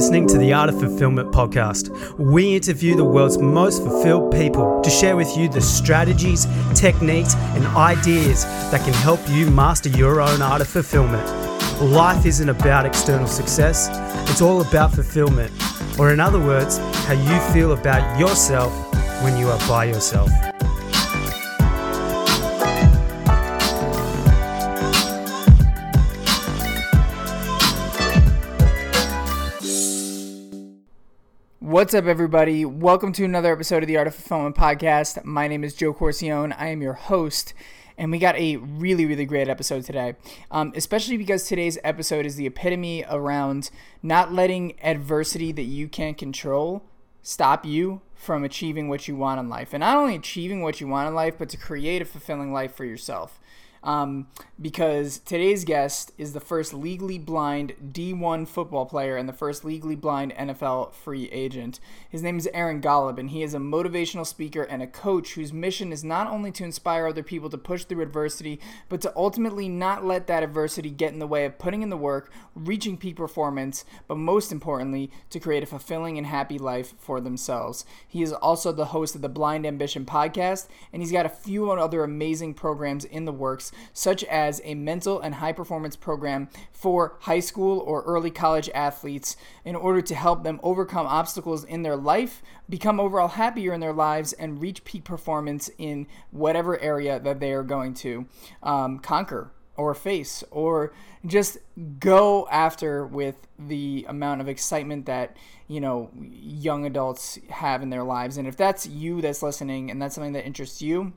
listening to the Art of Fulfillment podcast. We interview the world's most fulfilled people to share with you the strategies, techniques, and ideas that can help you master your own art of fulfillment. Life isn't about external success, it's all about fulfillment, or in other words, how you feel about yourself when you are by yourself. What's up, everybody? Welcome to another episode of the Art of Fulfillment podcast. My name is Joe Corcione. I am your host, and we got a really, really great episode today. Um, especially because today's episode is the epitome around not letting adversity that you can't control stop you from achieving what you want in life. And not only achieving what you want in life, but to create a fulfilling life for yourself um, because today's guest is the first legally blind D1 football player and the first legally blind NFL free agent. His name is Aaron Golub, and he is a motivational speaker and a coach whose mission is not only to inspire other people to push through adversity, but to ultimately not let that adversity get in the way of putting in the work, reaching peak performance, but most importantly, to create a fulfilling and happy life for themselves. He is also the host of the Blind Ambition podcast, and he's got a few other amazing programs in the works such as a mental and high performance program for high school or early college athletes in order to help them overcome obstacles in their life, become overall happier in their lives, and reach peak performance in whatever area that they are going to um, conquer or face or just go after with the amount of excitement that you know young adults have in their lives. And if that's you that's listening and that's something that interests you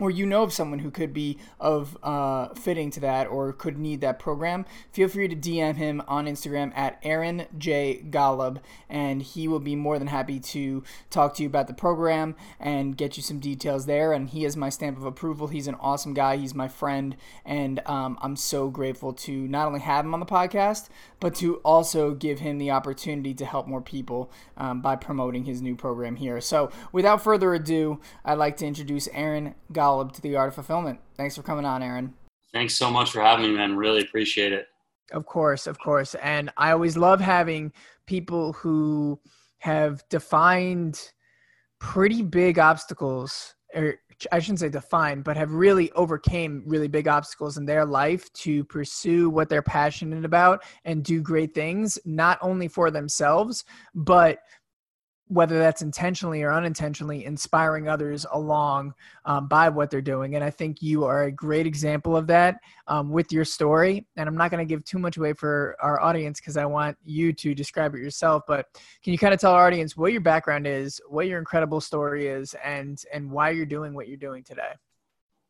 or you know of someone who could be of uh, fitting to that or could need that program, feel free to DM him on Instagram at Aaron J Golub, and he will be more than happy to talk to you about the program and get you some details there. And he has my stamp of approval. He's an awesome guy. He's my friend, and um, I'm so grateful to not only have him on the podcast, but to also give him the opportunity to help more people um, by promoting his new program here. So, without further ado, I'd like to introduce Aaron Golub to the Art of Fulfillment. Thanks for coming on, Aaron. Thanks so much for having me, man. Really appreciate it. Of course, of course. And I always love having people who have defined pretty big obstacles or I shouldn't say defined, but have really overcame really big obstacles in their life to pursue what they're passionate about and do great things, not only for themselves, but whether that's intentionally or unintentionally inspiring others along um, by what they're doing. And i think you are a great example of that um, with your story. And i'm not going to give too much away for our audience because i want you to describe it yourself but can you kind of tell our audience what your background is what your incredible story is and and why you're doing what you're doing today?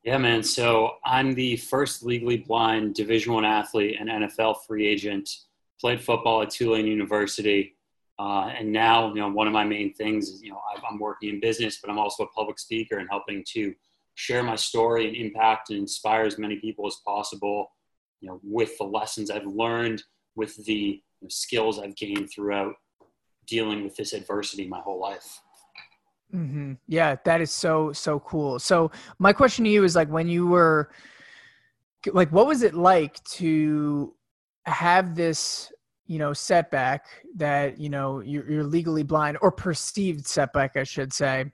Yeah man. So i'm the first legally blind division one athlete and nfl free agent. Played football at tulane university uh, and now, you know, one of my main things is, you know, I'm working in business, but I'm also a public speaker and helping to share my story and impact and inspire as many people as possible, you know, with the lessons I've learned, with the skills I've gained throughout dealing with this adversity my whole life. Mm-hmm. Yeah, that is so, so cool. So my question to you is like, when you were like, what was it like to have this you know setback that you know you're, you're legally blind or perceived setback i should say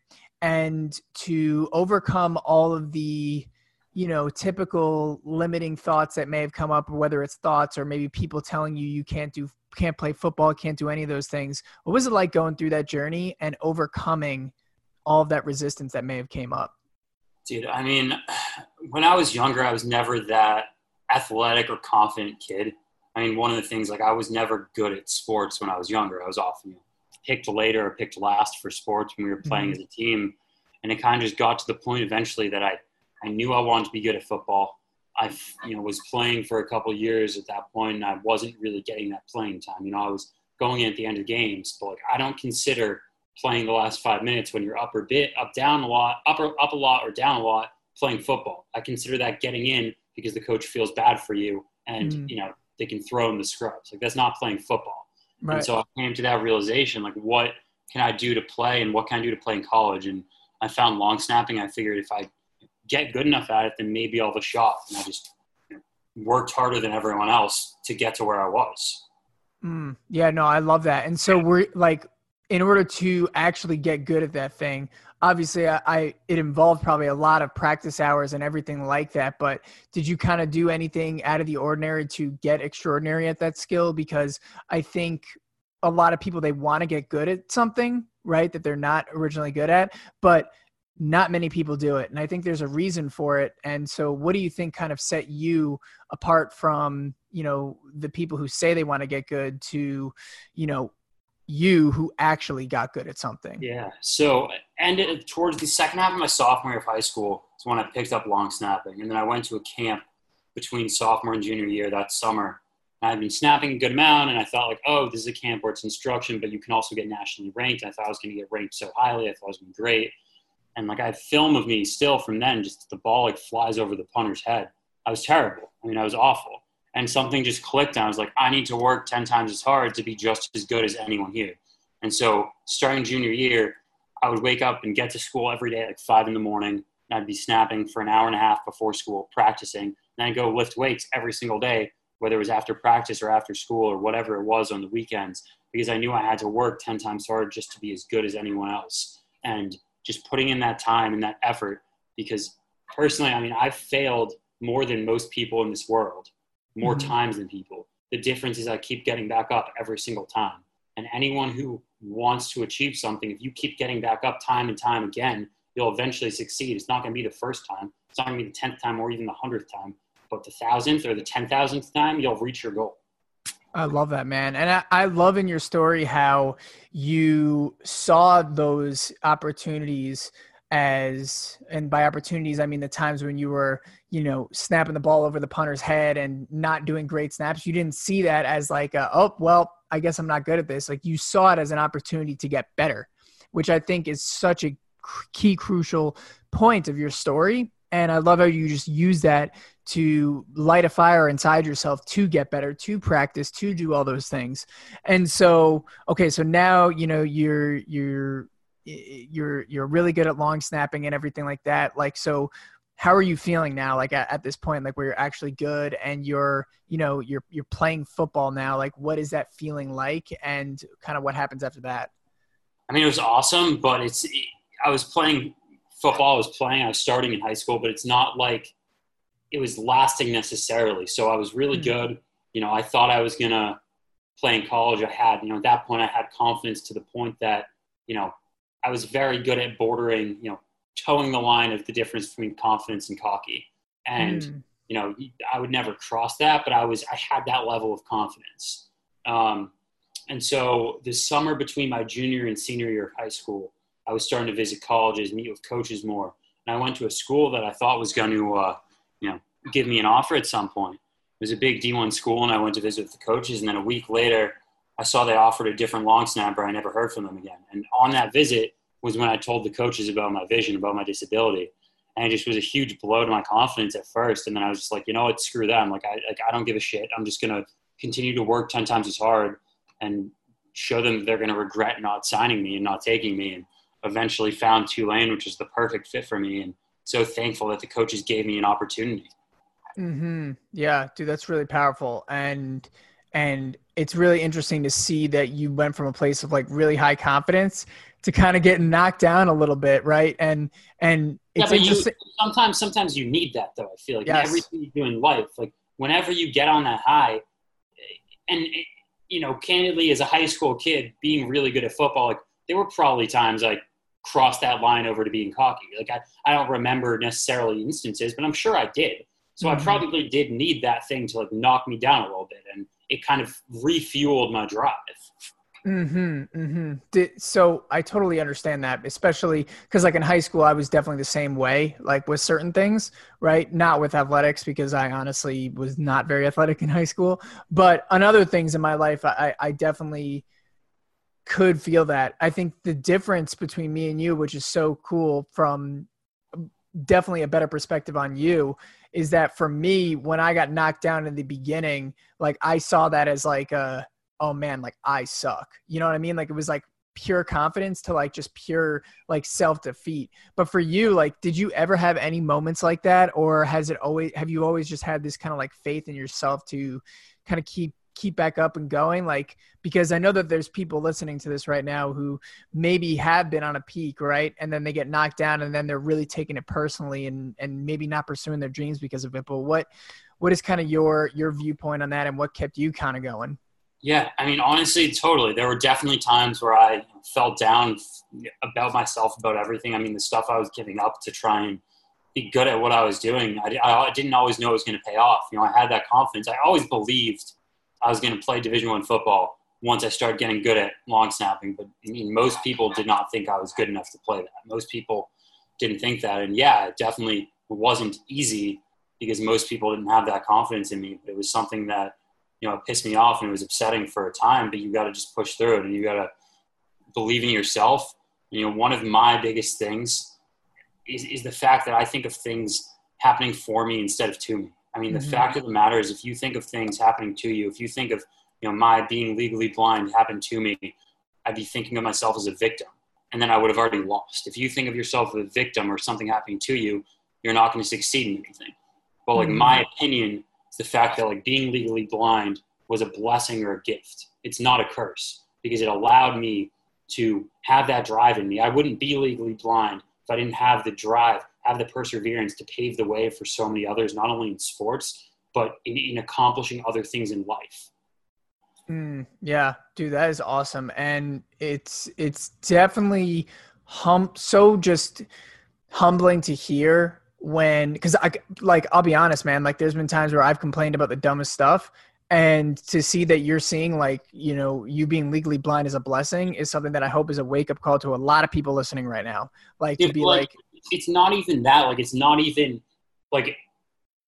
and to overcome all of the you know typical limiting thoughts that may have come up whether it's thoughts or maybe people telling you you can't do can't play football can't do any of those things what was it like going through that journey and overcoming all of that resistance that may have came up? Dude i mean when i was younger i was never that athletic or confident kid I mean, one of the things like I was never good at sports when I was younger. I was often you know, picked later or picked last for sports when we were playing mm-hmm. as a team, and it kind of just got to the point eventually that I I knew I wanted to be good at football. I you know was playing for a couple years at that point, and I wasn't really getting that playing time. You know, I was going in at the end of games, but like I don't consider playing the last five minutes when you're up or bit up down a lot, up or up a lot or down a lot playing football. I consider that getting in because the coach feels bad for you, and mm. you know they can throw in the scrubs. Like that's not playing football. Right. And so I came to that realization, like what can I do to play and what can I do to play in college? And I found long snapping. I figured if I get good enough at it, then maybe I'll have a shot. And I just worked harder than everyone else to get to where I was. Mm, yeah, no, I love that. And so we're like, in order to actually get good at that thing, obviously I, I, it involved probably a lot of practice hours and everything like that. But did you kind of do anything out of the ordinary to get extraordinary at that skill? Because I think a lot of people they want to get good at something, right? That they're not originally good at, but not many people do it and i think there's a reason for it and so what do you think kind of set you apart from you know the people who say they want to get good to you know you who actually got good at something yeah so and towards the second half of my sophomore year of high school is when i picked up long snapping and then i went to a camp between sophomore and junior year that summer i had been snapping a good amount and i thought like oh this is a camp where it's instruction but you can also get nationally ranked i thought i was going to get ranked so highly i thought I was going to be great and like I have film of me still from then, just the ball like flies over the punter's head. I was terrible. I mean, I was awful. And something just clicked. And I was like, I need to work 10 times as hard to be just as good as anyone here. And so starting junior year, I would wake up and get to school every day at like five in the morning. And I'd be snapping for an hour and a half before school, practicing. And I'd go lift weights every single day, whether it was after practice or after school or whatever it was on the weekends, because I knew I had to work 10 times harder just to be as good as anyone else. And just putting in that time and that effort because personally i mean i've failed more than most people in this world more mm-hmm. times than people. The difference is i keep getting back up every single time. And anyone who wants to achieve something if you keep getting back up time and time again you'll eventually succeed. It's not going to be the first time. It's not going to be the 10th time or even the 100th time. But the thousandth or the 10,000th time you'll reach your goal. I love that, man. And I, I, love in your story how you saw those opportunities as, and by opportunities, I mean the times when you were, you know, snapping the ball over the punter's head and not doing great snaps. You didn't see that as like, a, oh, well, I guess I'm not good at this. Like you saw it as an opportunity to get better, which I think is such a key, crucial point of your story. And I love how you just use that to light a fire inside yourself to get better to practice to do all those things and so okay so now you know you're you're you're you're really good at long snapping and everything like that like so how are you feeling now like at, at this point like where you're actually good and you're you know you're you're playing football now like what is that feeling like and kind of what happens after that i mean it was awesome but it's i was playing football i was playing i was starting in high school but it's not like it was lasting necessarily. So I was really mm-hmm. good. You know, I thought I was gonna play in college. I had, you know, at that point I had confidence to the point that, you know, I was very good at bordering, you know, toeing the line of the difference between confidence and cocky. And, mm. you know, I would never cross that, but I was, I had that level of confidence. Um, and so this summer between my junior and senior year of high school, I was starting to visit colleges, meet with coaches more. And I went to a school that I thought was going to, uh, you know, give me an offer at some point. It was a big D1 school, and I went to visit with the coaches. And then a week later, I saw they offered a different long snapper. I never heard from them again. And on that visit was when I told the coaches about my vision, about my disability. And it just was a huge blow to my confidence at first. And then I was just like, you know what, screw them. Like, I, like, I don't give a shit. I'm just going to continue to work 10 times as hard and show them they're going to regret not signing me and not taking me. And eventually found Tulane, which is the perfect fit for me. And so thankful that the coaches gave me an opportunity. Hmm. Yeah, dude, that's really powerful, and and it's really interesting to see that you went from a place of like really high confidence to kind of getting knocked down a little bit, right? And and yeah, but you, sometimes sometimes you need that though. I feel like yes. everything you do in life, like whenever you get on that high, and you know, candidly, as a high school kid, being really good at football, like there were probably times like cross that line over to being cocky. Like I, I don't remember necessarily instances, but I'm sure I did. So mm-hmm. I probably did need that thing to like knock me down a little bit, and it kind of refueled my drive. Hmm. Hmm. So I totally understand that, especially because like in high school, I was definitely the same way, like with certain things, right? Not with athletics because I honestly was not very athletic in high school, but on other things in my life, I, I definitely could feel that. I think the difference between me and you, which is so cool from definitely a better perspective on you, is that for me, when I got knocked down in the beginning, like I saw that as like a, oh man, like I suck. You know what I mean? Like it was like pure confidence to like just pure like self defeat. But for you, like, did you ever have any moments like that? Or has it always, have you always just had this kind of like faith in yourself to kind of keep keep back up and going? Like, because I know that there's people listening to this right now who maybe have been on a peak, right? And then they get knocked down and then they're really taking it personally and, and maybe not pursuing their dreams because of it. But what, what is kind of your, your viewpoint on that and what kept you kind of going? Yeah, I mean, honestly, totally. There were definitely times where I felt down about myself, about everything. I mean, the stuff I was giving up to try and be good at what I was doing, I, I didn't always know it was going to pay off. You know, I had that confidence. I always believed I was going to play Division One football once I started getting good at long snapping. But I mean, most people did not think I was good enough to play that. Most people didn't think that, and yeah, it definitely wasn't easy because most people didn't have that confidence in me. But it was something that you know, pissed me off and it was upsetting for a time, but you got to just push through it and you got to believe in yourself. You know, one of my biggest things is, is the fact that I think of things happening for me instead of to me. I mean, the mm-hmm. fact of the matter is, if you think of things happening to you, if you think of, you know, my being legally blind happened to me, I'd be thinking of myself as a victim. And then I would have already lost. If you think of yourself as a victim or something happening to you, you're not going to succeed in anything. But like mm-hmm. my opinion the fact that like being legally blind was a blessing or a gift. It's not a curse because it allowed me to have that drive in me. I wouldn't be legally blind if I didn't have the drive, have the perseverance to pave the way for so many others, not only in sports, but in, in accomplishing other things in life. Mm, yeah, dude, that is awesome. And it's, it's definitely hum so just humbling to hear when because I like I'll be honest, man. Like there's been times where I've complained about the dumbest stuff, and to see that you're seeing like you know you being legally blind is a blessing is something that I hope is a wake up call to a lot of people listening right now. Like to be like, like, it's not even that. Like it's not even like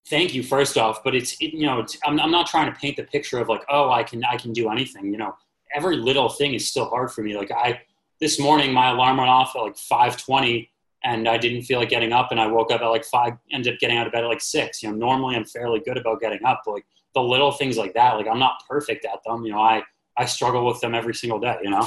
thank you first off, but it's it, you know it's, I'm I'm not trying to paint the picture of like oh I can I can do anything. You know every little thing is still hard for me. Like I this morning my alarm went off at like 5:20 and I didn't feel like getting up, and I woke up at like five, ended up getting out of bed at like six. You know, normally I'm fairly good about getting up, but like the little things like that, like I'm not perfect at them. You know, I I struggle with them every single day. You know.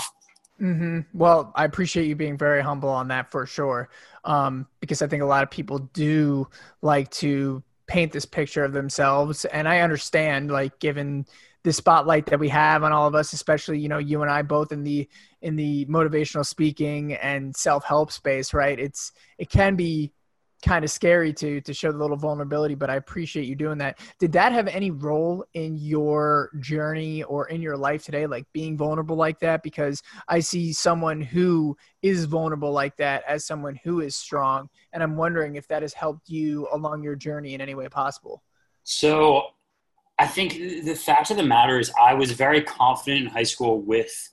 Mm-hmm. Well, I appreciate you being very humble on that for sure, um, because I think a lot of people do like to paint this picture of themselves, and I understand, like, given the spotlight that we have on all of us, especially you know you and I both in the in the motivational speaking and self help space, right? It's it can be kind of scary to to show the little vulnerability but i appreciate you doing that. Did that have any role in your journey or in your life today like being vulnerable like that? Because i see someone who is vulnerable like that as someone who is strong and i'm wondering if that has helped you along your journey in any way possible. So I think the fact of the matter is, I was very confident in high school with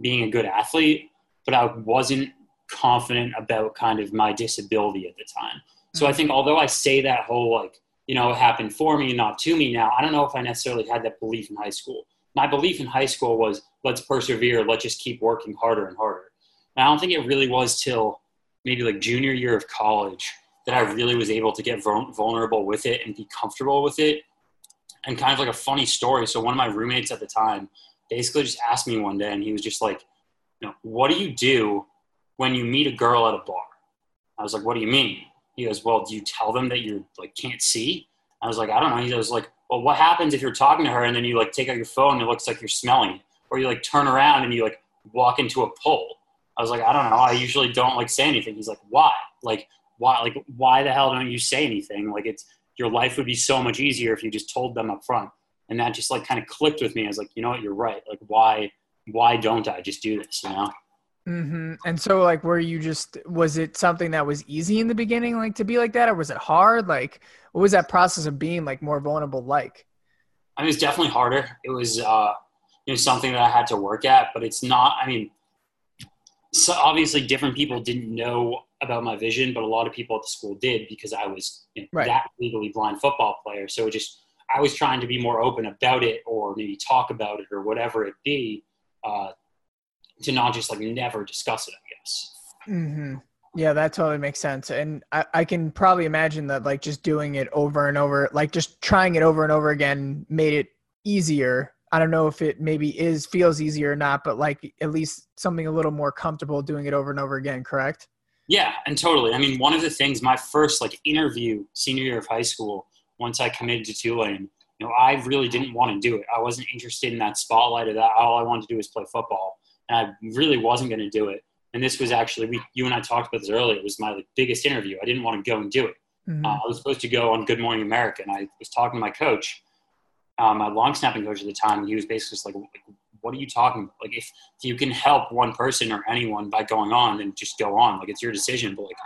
being a good athlete, but I wasn't confident about kind of my disability at the time. So I mm. think although I say that whole like, you know, it happened for me, and not to me now, I don't know if I necessarily had that belief in high school. My belief in high school was let's persevere, let's just keep working harder and harder. And I don't think it really was till maybe like junior year of college that I really was able to get vulnerable with it and be comfortable with it and kind of like a funny story. So one of my roommates at the time basically just asked me one day, and he was just like, "You know, what do you do when you meet a girl at a bar?" I was like, "What do you mean?" He goes, "Well, do you tell them that you like can't see?" I was like, "I don't know." He was like, "Well, what happens if you're talking to her and then you like take out your phone and it looks like you're smelling it, or you like turn around and you like walk into a pole?" I was like, "I don't know. I usually don't like say anything." He's like, "Why? Like, why? Like, why the hell don't you say anything? Like, it's." your life would be so much easier if you just told them up front. And that just like kind of clicked with me. I was like, you know what, you're right. Like, why, why don't I just do this? You know? Mm-hmm. And so, like, were you just was it something that was easy in the beginning, like to be like that, or was it hard? Like, what was that process of being like more vulnerable? Like, I mean, it's definitely harder. It was, uh, you know, something that I had to work at, but it's not. I mean, so obviously, different people didn't know about my vision, but a lot of people at the school did because I was you know, right. that legally blind football player. So just I was trying to be more open about it, or maybe talk about it, or whatever it be, uh, to not just like never discuss it. I guess. Mm-hmm. Yeah, that totally makes sense, and I, I can probably imagine that like just doing it over and over, like just trying it over and over again, made it easier I don't know if it maybe is feels easier or not, but like at least something a little more comfortable doing it over and over again, correct? Yeah, and totally. I mean, one of the things, my first like interview senior year of high school, once I committed to Tulane, you know, I really didn't want to do it. I wasn't interested in that spotlight of that. All I wanted to do was play football, and I really wasn't going to do it. And this was actually, we, you and I talked about this earlier. It was my like, biggest interview. I didn't want to go and do it. Mm-hmm. Uh, I was supposed to go on Good Morning America, and I was talking to my coach, um, my long snapping coach at the time. And he was basically just like, "What are you talking about? Like, if, if you can help one person or anyone by going on, then just go on. Like, it's your decision. But like,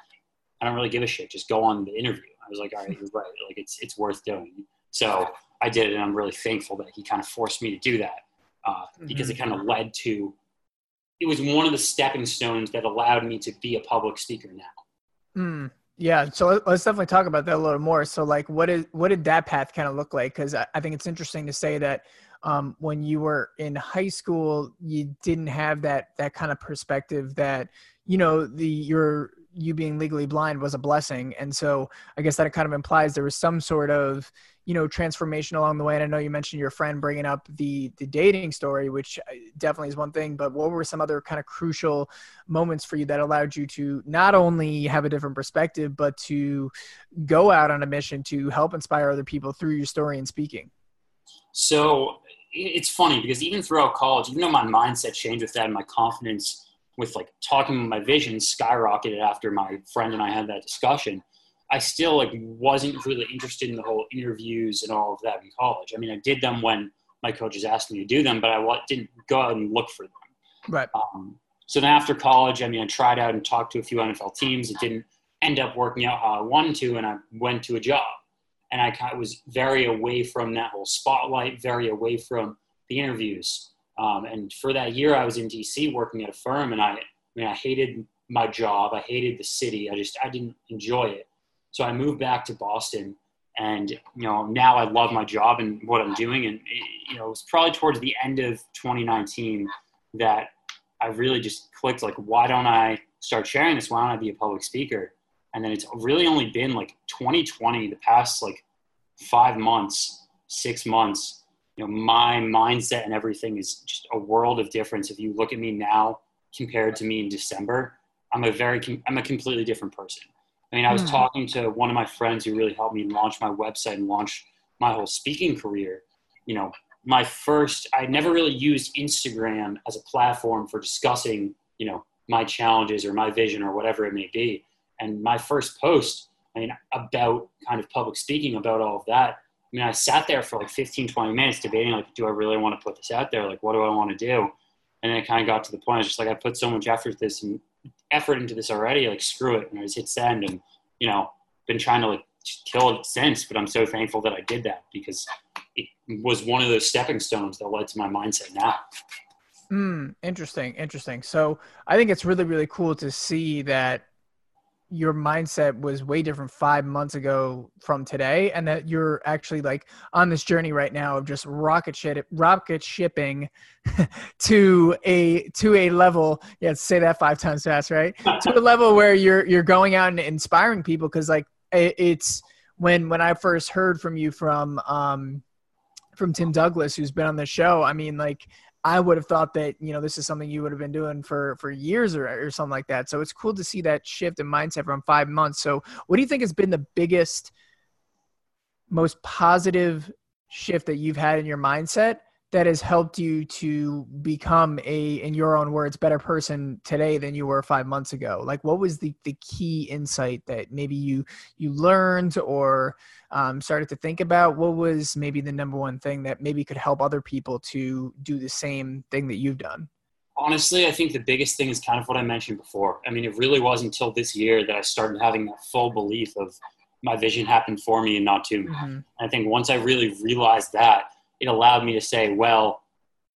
I don't really give a shit. Just go on the interview." I was like, "All right, you're right. Like, it's it's worth doing." So I did it, and I'm really thankful that he kind of forced me to do that uh, because mm-hmm. it kind of led to. It was one of the stepping stones that allowed me to be a public speaker now. Mm, yeah, so let's definitely talk about that a little more. So, like, what is what did that path kind of look like? Because I think it's interesting to say that um, when you were in high school, you didn't have that that kind of perspective that you know the your you being legally blind was a blessing, and so I guess that kind of implies there was some sort of you know transformation along the way. And i know you mentioned your friend bringing up the the dating story which uh, definitely is one thing but what were some other kind of crucial moments for you that allowed you to not only have a different perspective but to go out on a mission to help inspire other people through your story and speaking? So it's funny because even throughout college even though my mindset changed with that and my confidence with like talking my vision skyrocketed after my friend and i had that discussion I still like wasn't really interested in the whole interviews and all of that in college. I mean, I did them when my coaches asked me to do them, but I didn't go out and look for them. Right. Um, so then after college, I mean, I tried out and talked to a few NFL teams. It didn't end up working out how I wanted to, and I went to a job. And I was very away from that whole spotlight, very away from the interviews. Um, and for that year, I was in DC working at a firm, and I, I mean, I hated my job. I hated the city. I just I didn't enjoy it. So I moved back to Boston, and you know now I love my job and what I'm doing. And you know it was probably towards the end of 2019 that I really just clicked like, why don't I start sharing this? Why don't I be a public speaker? And then it's really only been like 2020, the past like five months, six months. You know, my mindset and everything is just a world of difference. If you look at me now compared to me in December, I'm a very, I'm a completely different person. I mean, I was mm. talking to one of my friends who really helped me launch my website and launch my whole speaking career. You know, my first, I never really used Instagram as a platform for discussing, you know, my challenges or my vision or whatever it may be. And my first post, I mean, about kind of public speaking, about all of that, I mean, I sat there for like 15, 20 minutes debating, like, do I really want to put this out there? Like, what do I want to do? And then it kind of got to the point, I was just like, I put so much effort this and effort into this already. Like screw it, and I just hit send, and you know, been trying to like kill it since. But I'm so thankful that I did that because it was one of those stepping stones that led to my mindset now. Hmm. interesting, interesting. So I think it's really, really cool to see that your mindset was way different five months ago from today and that you're actually like on this journey right now of just rocket ship rocket shipping to a to a level yeah say that five times fast right? To a level where you're you're going out and inspiring people because like it's when when i first heard from you from um from tim douglas who's been on the show i mean like I would have thought that you know this is something you would have been doing for for years or, or something like that. So it's cool to see that shift in mindset from five months. So what do you think has been the biggest, most positive shift that you've had in your mindset that has helped you to become a in your own words better person today than you were five months ago? Like what was the the key insight that maybe you you learned or um, started to think about? What was maybe the number one thing that maybe could help other people to do the same thing that you've done? Honestly i think the biggest thing is kind of what i mentioned before. I mean it really was until this year that i started having that full belief of my vision happened for me and not to. Me mm-hmm. i think once i really realized that it allowed me to say, well,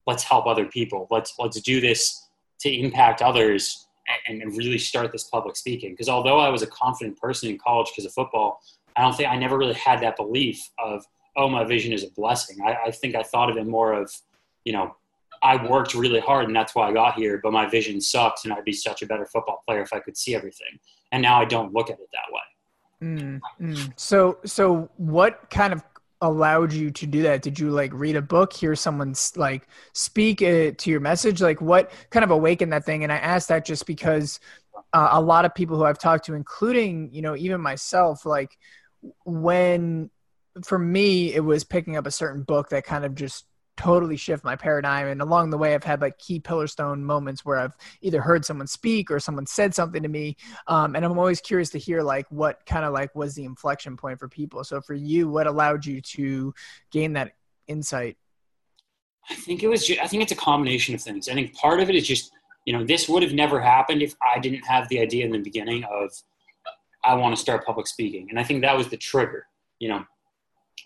let's help other people. Let's let's do this to impact others and, and really start this public speaking. Because although I was a confident person in college because of football, I don't think I never really had that belief of oh my vision is a blessing. I, I think I thought of it more of you know I worked really hard and that's why I got here, but my vision sucks and I'd be such a better football player if I could see everything. And now I don't look at it that way. Mm, mm. So, so what kind of allowed you to do that? Did you like read a book, hear someone like speak it to your message? Like what kind of awakened that thing? And I asked that just because uh, a lot of people who I've talked to, including, you know, even myself, like when for me, it was picking up a certain book that kind of just totally shift my paradigm. And along the way, I've had like key pillar stone moments where I've either heard someone speak or someone said something to me. Um, and I'm always curious to hear like what kind of like was the inflection point for people. So for you, what allowed you to gain that insight? I think it was. Just, I think it's a combination of things. I think part of it is just you know this would have never happened if I didn't have the idea in the beginning of I want to start public speaking, and I think that was the trigger. You know,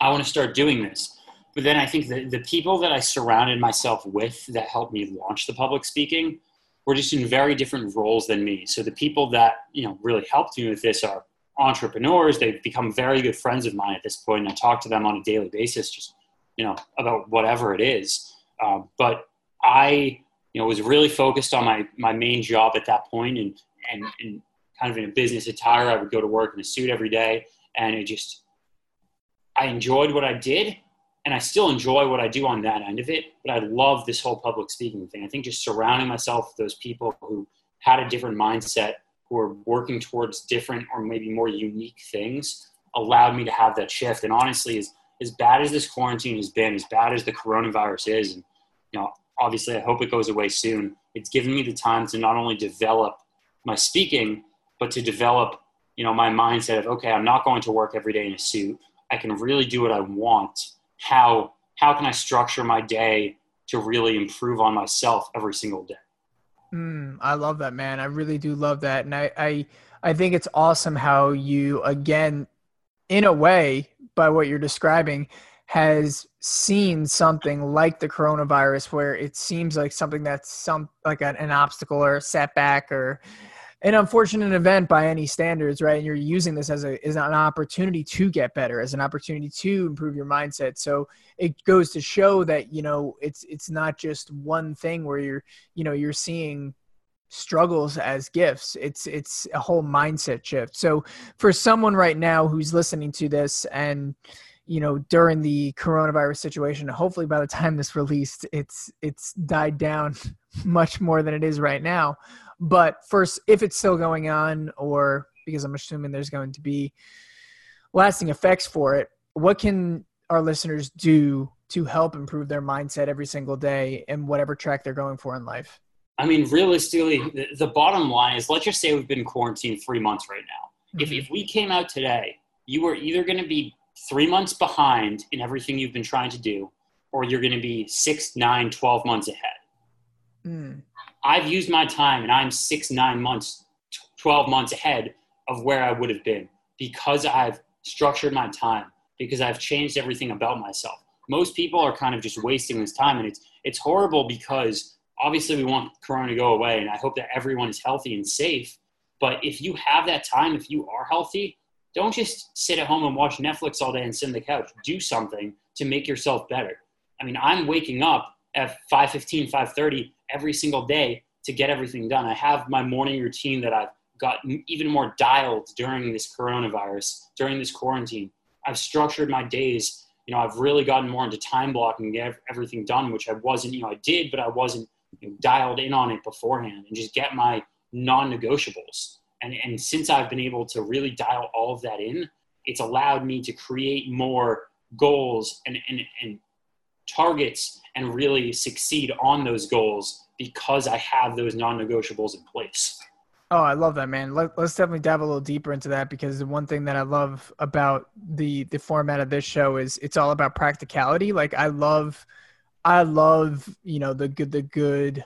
I want to start doing this but then I think that the people that I surrounded myself with that helped me launch the public speaking were just in very different roles than me. So the people that you know really helped me with this are entrepreneurs. They've become very good friends of mine at this point, and I talk to them on a daily basis, just you know about whatever it is. Um, but I you know was really focused on my my main job at that point, and and, and kind of in a business attire. I would go to work in a suit every day, and it just I enjoyed what I did and I still enjoy what I do on that end of it, but I love this whole public speaking thing. I think just surrounding myself with those people who had a different mindset, who are working towards different or maybe more unique things, allowed me to have that shift. And honestly, as as bad as this quarantine has been, as bad as the coronavirus is, and you know, obviously, I hope it goes away soon. It's given me the time to not only develop my speaking, but to develop, you know, my mindset of okay, I'm not going to work every day in a suit. I can really do what I want how how can I structure my day to really improve on myself every single day. Mm, I love that, man. I really do love that, and I, I I think it's awesome how you again, in a way, by what you're describing, has seen something like the coronavirus where it seems like something that's some like an, an obstacle or a setback or an unfortunate event by any standards, right? And you're using this as a as an opportunity to get better, as an opportunity to improve your mindset. So it goes to show that you know it's it's not just one thing where you're you know you're seeing struggles as gifts it's it's a whole mindset shift so for someone right now who's listening to this and you know during the coronavirus situation hopefully by the time this released it's it's died down much more than it is right now but first, if it's still going on, or because I'm assuming there's going to be lasting effects for it, what can our listeners do to help improve their mindset every single day in whatever track they're going for in life? I mean, realistically, the, the bottom line is let's just say we've been quarantined three months right now. Mm-hmm. If, if we came out today, you are either going to be three months behind in everything you've been trying to do, or you're going to be six, nine, 12 months ahead. Mm. I've used my time and I'm six, nine months, 12 months ahead of where I would have been because I've structured my time, because I've changed everything about myself. Most people are kind of just wasting this time and it's, it's horrible because obviously we want Corona to go away and I hope that everyone is healthy and safe. But if you have that time, if you are healthy, don't just sit at home and watch Netflix all day and sit on the couch. Do something to make yourself better. I mean, I'm waking up at 5.15, 5.30 every single day to get everything done. I have my morning routine that I've got even more dialed during this coronavirus, during this quarantine. I've structured my days. You know, I've really gotten more into time blocking get everything done, which I wasn't, you know, I did, but I wasn't you know, dialed in on it beforehand and just get my non negotiables. And, and since I've been able to really dial all of that in, it's allowed me to create more goals and, and, and targets and really succeed on those goals because I have those non-negotiables in place. Oh, I love that, man. Let, us definitely dive a little deeper into that because the one thing that I love about the the format of this show is it's all about practicality. Like I love, I love you know the good the good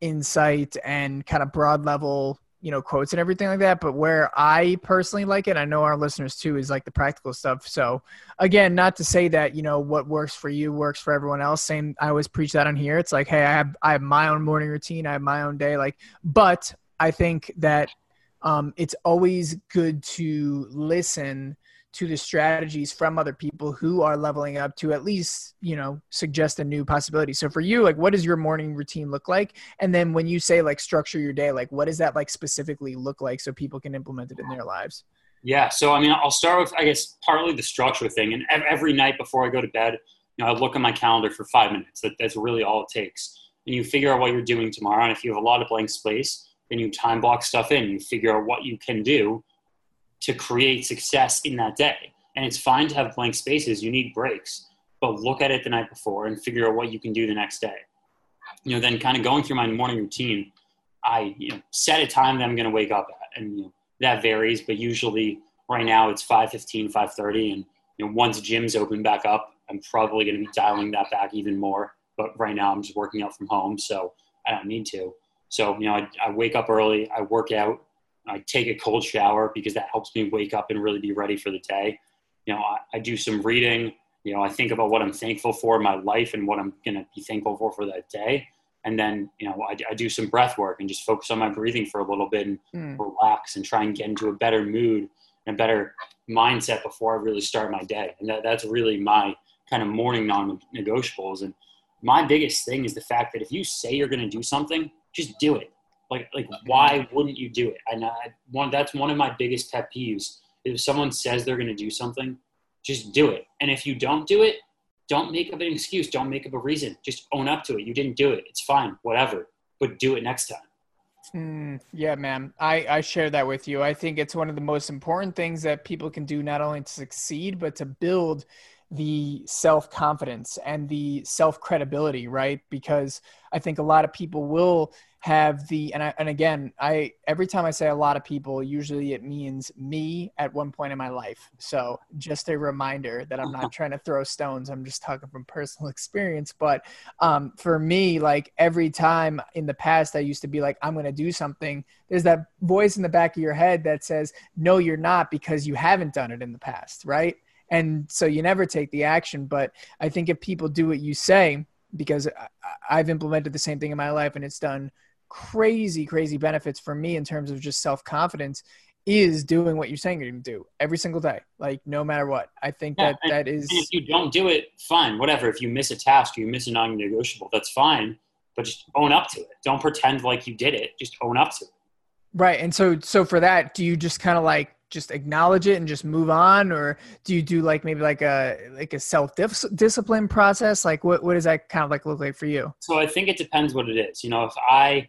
insight and kind of broad level you know quotes and everything like that but where i personally like it i know our listeners too is like the practical stuff. So again not to say that you know what works for you works for everyone else. Same i always preach that on here. It's like hey i have i have my own morning routine i have my own day like but i think that um, it's always good to listen to the strategies from other people who are leveling up to at least you know suggest a new possibility. So for you like what does your morning routine look like? And then when you say like structure your day like what does that like specifically look like so people can implement it in their lives? Yeah so i mean i'll start with i guess partly the structure thing. And every night before i go to bed you know i look at my calendar for five minutes. That, that's really all it takes. And you figure out what you're doing tomorrow. And if you have a lot of blank space then you time block stuff in. You figure out what you can do to create success in that day. And it's fine to have blank spaces. You need breaks, but look at it the night before and figure out what you can do the next day. You know, then kind of going through my morning routine, I you know, set a time that I'm going to wake up at, and you know, that varies. But usually, right now it's 5:15, 5:30, and you know, once gyms open back up, I'm probably going to be dialing that back even more. But right now, I'm just working out from home, so I don't need to. So you know, I, I wake up early, I work out, I take a cold shower because that helps me wake up and really be ready for the day. You know, I, I do some reading. You know, I think about what I'm thankful for in my life and what I'm going to be thankful for for that day and then you know I, I, do some breath work and just focus on my breathing for a little bit and mm. relax and try and get into a better mood and a better mindset before I really start my day. And that, that's really my kind of morning non-negotiables. And my biggest thing is the fact that if you say you're going to do something, just do it. Like like why wouldn't you do it? And I, one that's one of my biggest pet peeves. If someone says they're going to do something, just do it. And if you don't do it, don't make up an excuse. Don't make up a reason. Just own up to it. You didn't do it. It's fine. Whatever. But do it next time. Mm, yeah, man. I, I share that with you. I think it's one of the most important things that people can do not only to succeed, but to build the self confidence and the self credibility, right? Because I think a lot of people will have the and I, and again I every time I say a lot of people usually it means me at one point in my life. So just a reminder that I'm not trying to throw stones I'm just talking from personal experience. But um, for me like every time in the past I used to be like I'm going to do something there's that voice in the back of your head that says no you're not because you haven't done it in the past right and so you never take the action but I think if people do what you say because I've implemented the same thing in my life and it's done crazy, crazy benefits for me in terms of just self confidence is doing what you're saying you're going to do every single day, like no matter what. I think yeah, that and, that is. if you don't do it, fine, whatever. If you miss a task, you miss a non-negotiable. That's fine, but just own up to it. Don't pretend like you did it. Just own up to it. Right, and so so for that, do you just kind of like just acknowledge it and just move on, or do you do like maybe like a like a self discipline process? Like what what does that kind of like look like for you? So I think it depends what it is. You know, if I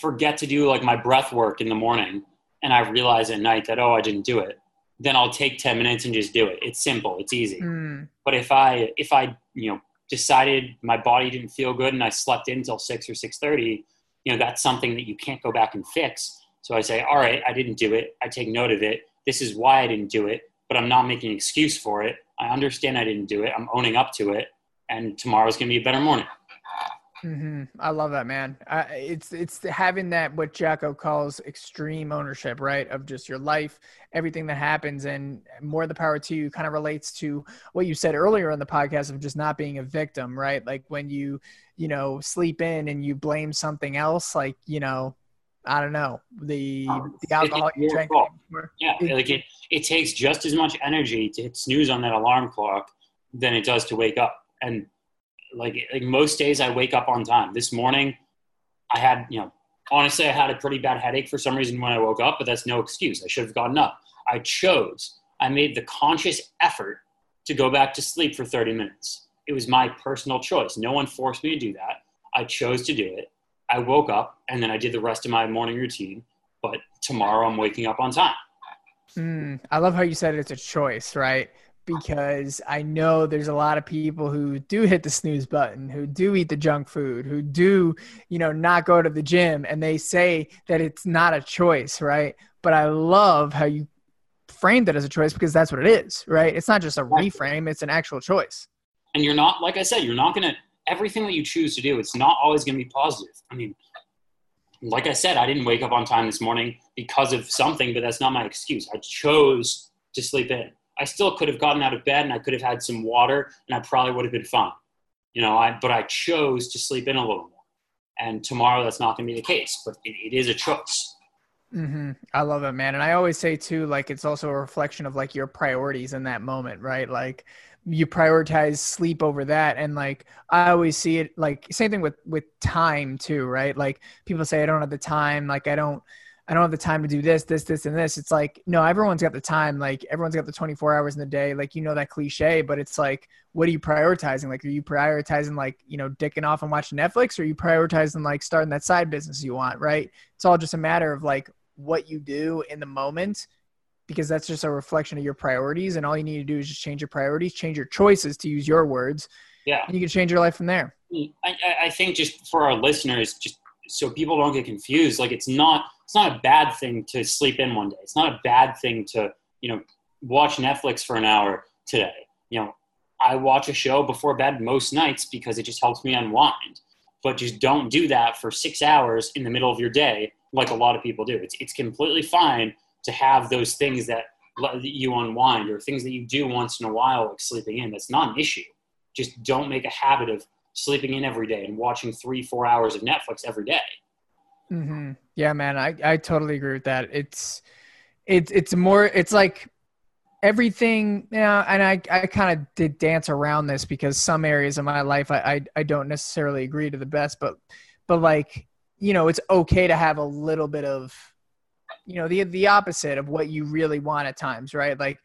forget to do like my breath work in the morning and I realize at night that, oh, I didn't do it, then I'll take 10 minutes and just do it. It's simple. It's easy. Mm. But if I, if I, you know, decided my body didn't feel good and I slept in until six or 630, you know, that's something that you can't go back and fix. So I say, all right, I didn't do it. I take note of it. This is why I didn't do it, but I'm not making an excuse for it. I understand I didn't do it. I'm owning up to it. And tomorrow's to be a better morning. Mm-hmm. I love that, man. Uh, it's it's having that what Jocko calls extreme ownership, right? Of just your life, everything that happens, and more the power to you. Kind of relates to what you said earlier in the podcast of just not being a victim, right? Like when you you know sleep in and you blame something else, like you know. I don't know the um, the alcohol you drank. Yeah, like it, it takes just as much energy to hit snooze on that alarm clock than it does to wake up. And like like most days I wake up on time. This morning I had, you know, honestly I had a pretty bad headache for some reason when I woke up, but that's no excuse. I should have gotten up. I chose. I made the conscious effort to go back to sleep for 30 minutes. It was my personal choice. No one forced me to do that. I chose to do it. I woke up and then I did the rest of my morning routine. But tomorrow I'm waking up on time. Mm, I love how you said it's a choice, right? because I know there's a lot of people who do hit the snooze button, who do eat the junk food, who do, you know, not go to the gym and they say that it's not a choice, right? But I love how you framed it as a choice because that's what it is, right? It's not just a reframe, it's an actual choice. And you're not, like I said, you're not going to, everything that you choose to do, it's not always going to be positive. I mean, like I said, I didn't wake up on time this morning because of something, but that's not my excuse. I chose to sleep in I still could have gotten out of bed and I could have had some water and I probably would have been fine. You know, I, but I chose to sleep in a little more. And tomorrow that's not going to be the case, but it, it is a choice. Mm-hmm. I love it, man. And I always say too, like it's also a reflection of like your priorities in that moment, right? Like you prioritize sleep over that, and like I always see it like same thing with with time too, right? Like people say I don't have the time, like I don't I don't have the time to do this, this, this, and this. It's like, no, everyone's got the time. Like everyone's got the 24 hours in the day. Like, you know, that cliche, but it's like, what are you prioritizing? Like, are you prioritizing like, you know, dicking off and watching Netflix or are you prioritizing like starting that side business you want? Right. It's all just a matter of like what you do in the moment because that's just a reflection of your priorities. And all you need to do is just change your priorities, change your choices to use your words. Yeah. And you can change your life from there. I, I think just for our listeners, just so people don't get confused, like it's not it's not a bad thing to sleep in one day. It's not a bad thing to, you know, watch Netflix for an hour today. You know, I watch a show before bed most nights because it just helps me unwind. But just don't do that for six hours in the middle of your day like a lot of people do. It's, it's completely fine to have those things that let you unwind or things that you do once in a while, like sleeping in. That's not an issue. Just don't make a habit of sleeping in every day and watching three, four hours of Netflix every day. Mm-hmm. Yeah, man, I, I totally agree with that. It's it's it's more it's like everything you know, and I I kind of did dance around this because some areas of my life I, I I don't necessarily agree to the best, but but like you know it's okay to have a little bit of you know the the opposite of what you really want at times, right? Like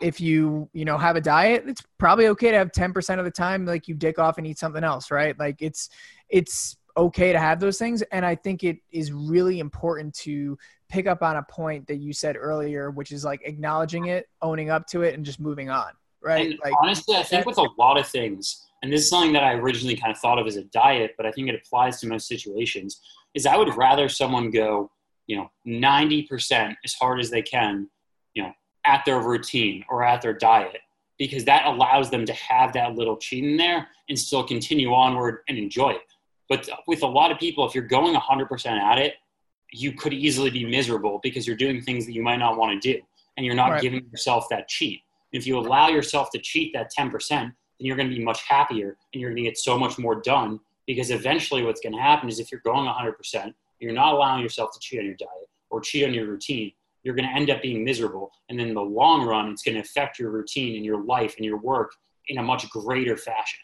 if you you know have a diet it's probably okay to have 10% of the time like you dick off and eat something else right? Like it's it's okay to have those things. And i think it is really important to pick up on a point that you said earlier which is like acknowledging it owning up to it and just moving on right? And like honestly, I think with a lot of things, and this is something that I originally kind of thought of as a diet, but I think it applies to most situations, is I would rather someone go, you know, 90% as hard as they can, you know, at their routine or at their diet, because that allows them to have that little cheat in there and still continue onward and enjoy it. But with a lot of people, if you're going 100% at it, you could easily be miserable because you're doing things that you might not want to do and you're not Right. giving yourself that cheat. If you allow yourself to cheat that 10%, then you're going to be much happier and you're going to get so much more done because eventually what's going to happen is if you're going 100%, you're not allowing yourself to cheat on your diet or cheat on your routine, you're going to end up being miserable. And then in the long run, it's going to affect your routine and your life and your work in a much greater fashion.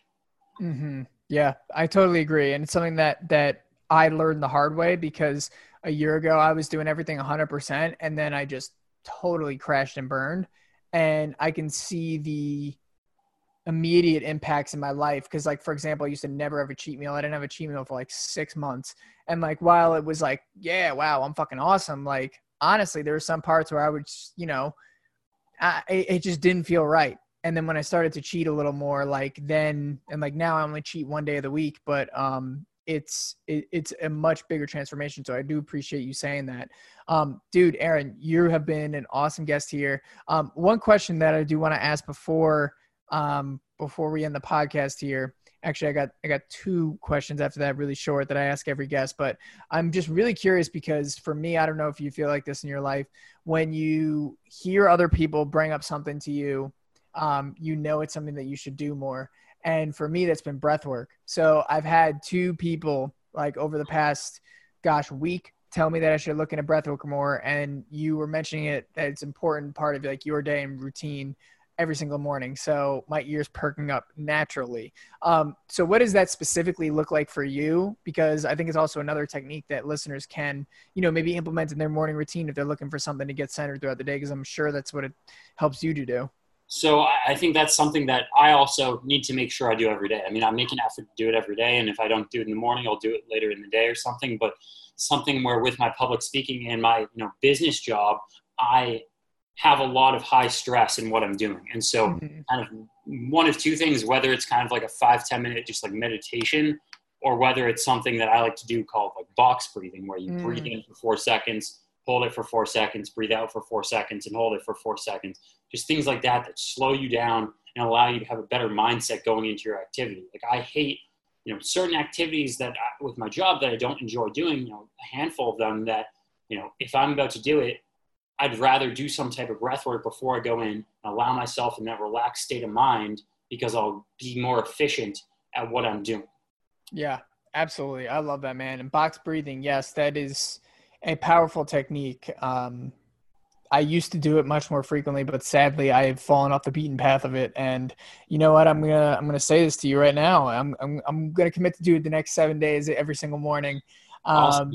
hmm Yeah, I totally agree, and it's something that that I learned the hard way because a year ago I was doing everything 100%, and then I just totally crashed and burned, and I can see the immediate impacts in my life because like for example i used to never have a cheat meal. I didn't have a cheat meal for like six months. And like while it was like yeah wow i'm fucking awesome like honestly there were some parts where i would you know I, it it just didn't feel right. And then when i started to cheat a little more like then and like now i only cheat one day of the week but um it's it, it's a much bigger transformation. So i do appreciate you saying that. Um dude aaron you have been an awesome guest here. Um one question that i do want to ask before um before we end the podcast here actually i got i got two questions after that really short that i ask every guest but i'm just really curious because for me i don't know if you feel like this in your life when you hear other people bring up something to you um, you know it's something that you should do more. And for me that's been breath work. So i've had two people like over the past gosh week tell me that i should look into breath work more. And you were mentioning it that it's important part of like your day and routine every single morning so my ears perking up naturally um, so what does that specifically look like for you because i think it's also another technique that listeners can you know maybe implement in their morning routine if they're looking for something to get centered throughout the day because i'm sure that's what it helps you to do So I think that's something that I also need to make sure I do every day. I mean, I make an effort to do it every day, and if I don't do it in the morning, I'll do it later in the day or something. But something where with my public speaking and my you know business job, I have a lot of high stress in what I'm doing, and so Mhm. kind of one of two things: whether it's kind of like a five ten minute just like meditation, or whether it's something that I like to do called like box breathing, where you Mm. breathe in for four seconds, hold it for four seconds, breathe out for four seconds, and hold it for four seconds. Just things like that that slow you down and allow you to have a better mindset going into your activity. Like I hate, you know, certain activities that I, with my job that I don't enjoy doing. You know, a handful of them that, you know, if I'm about to do it, I'd rather do some type of breath work before I go in and allow myself in that relaxed state of mind because I'll be more efficient at what I'm doing. Yeah, absolutely. I love that, man. And box breathing, yes, that is a powerful technique. Um, I used to do it much more frequently, but sadly, I have fallen off the beaten path of it. And you know what? I'm gonna I'm gonna say this to you right now. I'm I'm I'm gonna commit to do it the next seven days every single morning. Um, Awesome.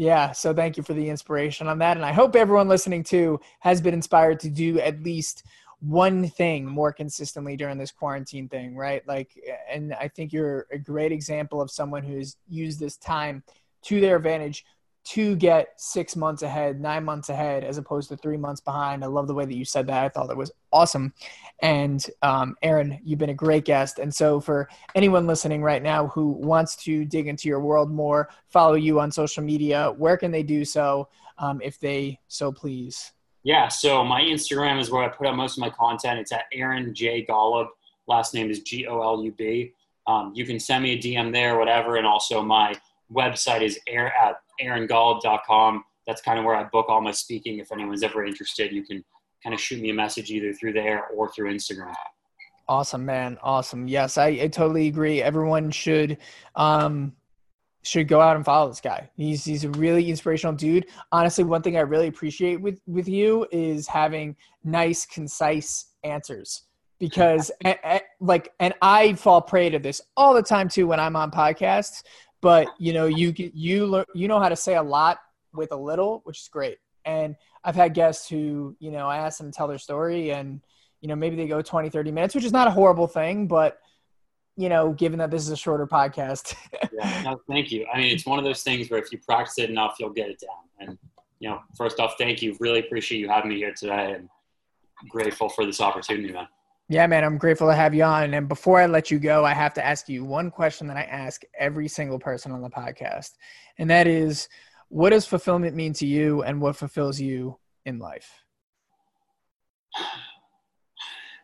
Yeah, so thank you for the inspiration on that. And I hope everyone listening too has been inspired to do at least one thing more consistently during this quarantine thing, right? Like, and I think you're a great example of someone who's used this time to their advantage to get six months ahead, nine months ahead, as opposed to three months behind. I love the way that you said that. I thought that was awesome. And um, Aaron, you've been a great guest. And so, for anyone listening right now who wants to dig into your world more, follow you on social media, where can they do so um, if they so please? Yeah, so my Instagram is where I put out most of my content. It's at Aaron J. Golub. Last name is G O L U B. Um, you can send me a DM there, whatever. And also, my website is air at aarongolub.com. That's kind of where I book all my speaking. If anyone's ever interested, you can kind of shoot me a message either through there or through Instagram. Awesome, man. Awesome. Yes, I, I totally agree. Everyone should um, should go out and follow this guy. He's he's a really inspirational dude. Honestly, one thing I really appreciate with with you is having nice, concise answers. Because like, and I fall prey to this all the time too when I'm on podcasts but you know you you learn you know how to say a lot with a little which is great. And i've had guests who you know i ask them to tell their story and you know maybe they go 20 30 minutes which is not a horrible thing but you know given that this is a shorter podcast. Yeah no thank you. I mean it's one of those things where if you practice it enough you'll get it down. And you know first off thank you. Really appreciate you having me here today and grateful for this opportunity man yeah, man, I'm grateful to have you on. And before I let you go, I have to ask you one question that I ask every single person on the podcast. And that is what does fulfillment mean to you and what fulfills you in life?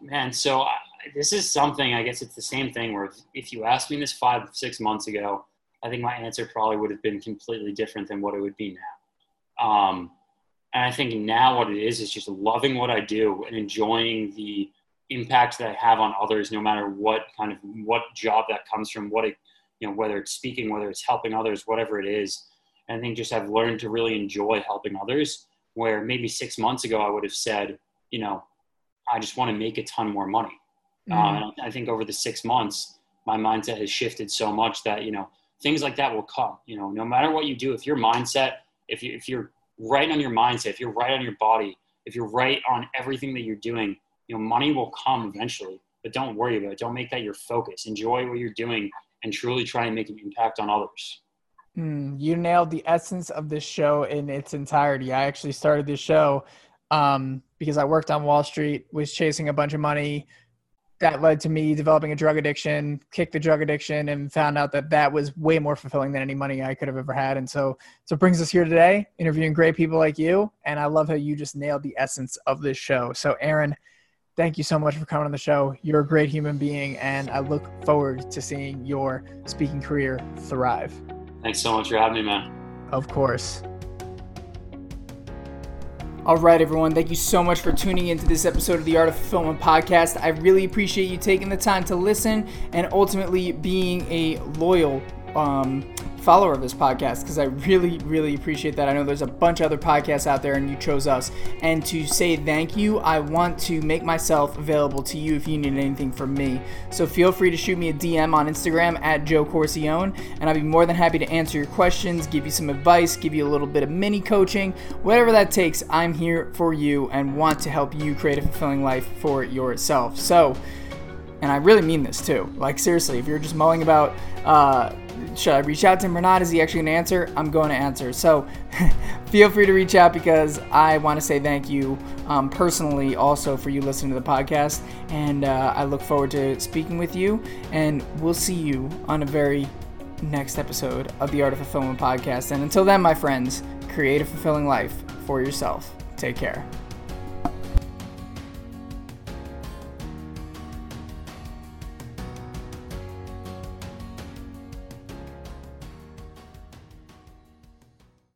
Man, so I, this is something, I guess it's the same thing where if, you asked me this five, six months ago, I think my answer probably would have been completely different than what it would be now. Um, and I think now what it is is just loving what I do and enjoying the impact that I have on others, no matter what kind of what job that comes from, what it, you know, whether it's speaking, whether it's helping others, whatever it is. And I think just I've learned to really enjoy helping others. Where maybe six months ago I would have said, you know, I just want to make a ton more money. Mm-hmm. Uh, I think over the six months, my mindset has shifted so much that you know things like that will come. You know, no matter what you do, if your mindset, if you if you're right on your mindset, if you're right on your body, if you're right on everything that you're doing, you know, money will come eventually, but don't worry about it. Don't make that your focus. Enjoy what you're doing and truly try and make an impact on others. Mm, you nailed the essence of this show in its entirety. I actually started this show um, because I worked on Wall Street, was chasing a bunch of money. That led to me developing a drug addiction, kicked the drug addiction, and found out that that was way more fulfilling than any money I could have ever had. And so, so it brings us here today, interviewing great people like you. And I love how you just nailed the essence of this show. So, Aaron, thank you so much for coming on the show. You're a great human being, and I look forward to seeing your speaking career thrive. Thanks so much for having me, man. Of course. All right, everyone. Thank you so much for tuning into this episode of the Art of Fulfillment podcast. I really appreciate you taking the time to listen and ultimately being a loyal um, follower of this podcast because I really, really appreciate that. I know there's a bunch of other podcasts out there and you chose us. And to say thank you, I want to make myself available to you if you need anything from me. So feel free to shoot me a DM on Instagram at Joe Corcione, and I'd be more than happy to answer your questions, give you some advice, give you a little bit of mini coaching, whatever that takes. I'm here for you and want to help you create a fulfilling life for yourself. So, and I really mean this too. Like seriously, if you're just mulling about, uh, should I reach out to him or not? Is he actually going to answer? I'm going to answer. So feel free to reach out because I want to say thank you um, personally also for you listening to the podcast. And uh, I look forward to speaking with you. And we'll see you on a very next episode of the Art of Fulfillment podcast. And until then, my friends, create a fulfilling life for yourself. Take care.